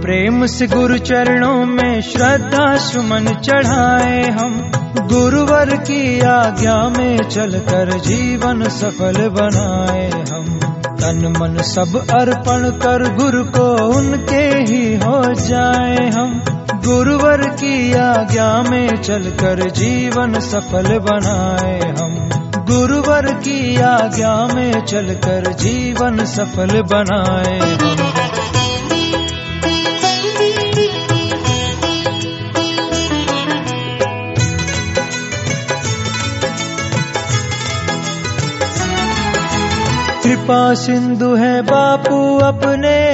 प्रेम से गुरु चरणों में श्रद्धा सुमन चढ़ाए हम। गुरुवर की आज्ञा में चलकर जीवन सफल बनाए हम। तन मन सब अर्पण कर गुरु को उनके ही हो जाए हम। गुरुवर की आज्ञा में चलकर जीवन सफल बनाए हम। गुरुवर की आज्ञा में चलकर जीवन सफल बनाए हम। कृपा सिंधु है बापू अपने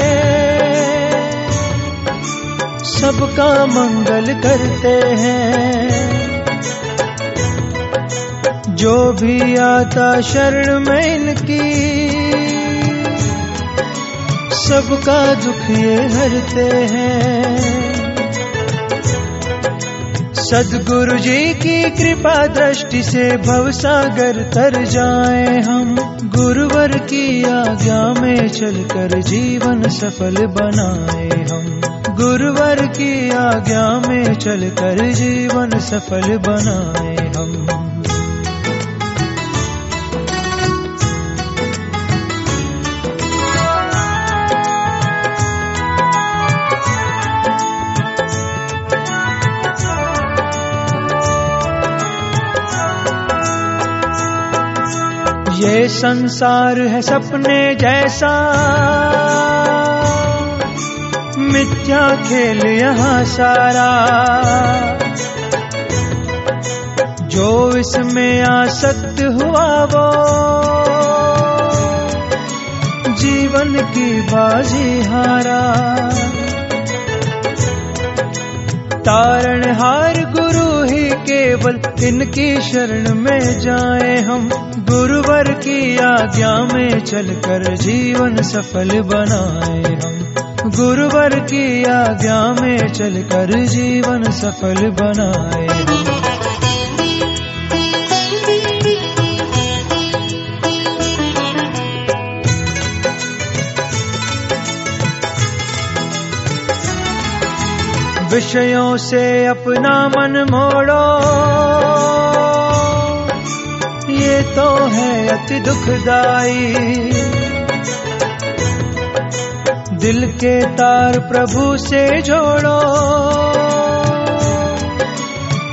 सबका मंगल करते हैं। जो भी आता शरण में इनकी, सबका दुख ये हरते हैं। सदगुरु जी की कृपा दृष्टि से भवसागर तर जाए हम। गुरुवर की आज्ञा में चलकर जीवन सफल बनाए हम। गुरुवर की आज्ञा में चलकर जीवन सफल बनाए हम। ये संसार है सपने जैसा। मिथ्या खेल यहाँ सारा। जो इसमें आसक्त हुआ वो जीवन की बाजी हारा। तारण हार गुरु ही केवल इनकी शरण में जाए हम। गुरुवर की आज्ञा में चलकर जीवन सफल बनाए हम। गुरुवर की आज्ञा में चलकर जीवन सफल बनाए। विषयों से अपना मन मोड़ो। ये तो है अति दुखदाई दिल के तार प्रभु से जोड़ो।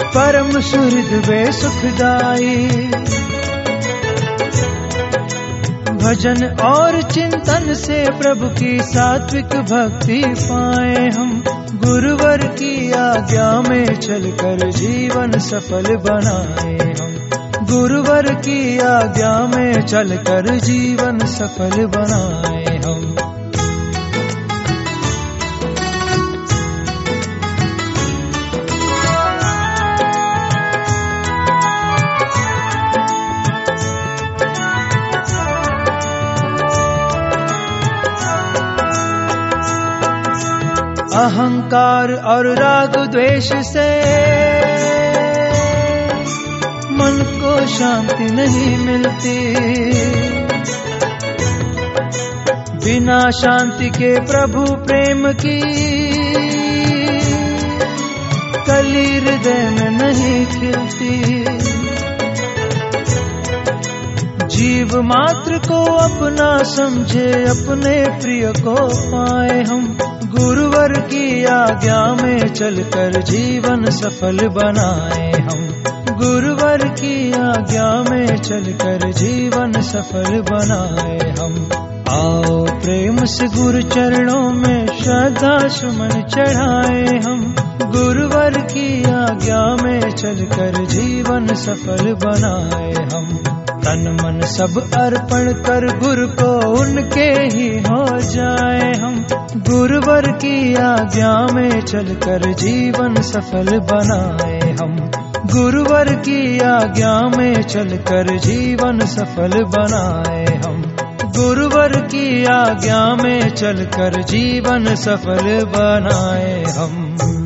परम सुहृद वे सुखदाई। भजन और चिंतन से प्रभु की सात्विक भक्ति पाए हम। गुरुवर की आज्ञा में चलकर जीवन सफल बनाए हम। गुरुवर की आज्ञा में चलकर जीवन सफल बनाए। अहंकार और राग द्वेष से मन को शांति नहीं मिलती। बिना शांति के प्रभु प्रेम की कली हृदय में नहीं खिलती। जीव मात्र को अपना समझे, अपने प्रिय को पाए हम। गुरुवर की आज्ञा में चलकर जीवन सफल बनाए हम। गुरुवर की आज्ञा में चलकर जीवन सफल बनाए हम। आओ प्रेम से गुरु चरणों में श्रद्धा सुमन चढ़ाए हम। गुरुवर की आज्ञा में चलकर जीवन सफल बनाए हम। तन मन सब अर्पण कर गुरु को उनके ही हो जाए हम। गुरुवर की आज्ञा में चलकर जीवन सफल बनाए हम। गुरुवर की आज्ञा में चलकर जीवन सफल बनाए हम। गुरुवर की आज्ञा में चलकर जीवन सफल बनाए हम।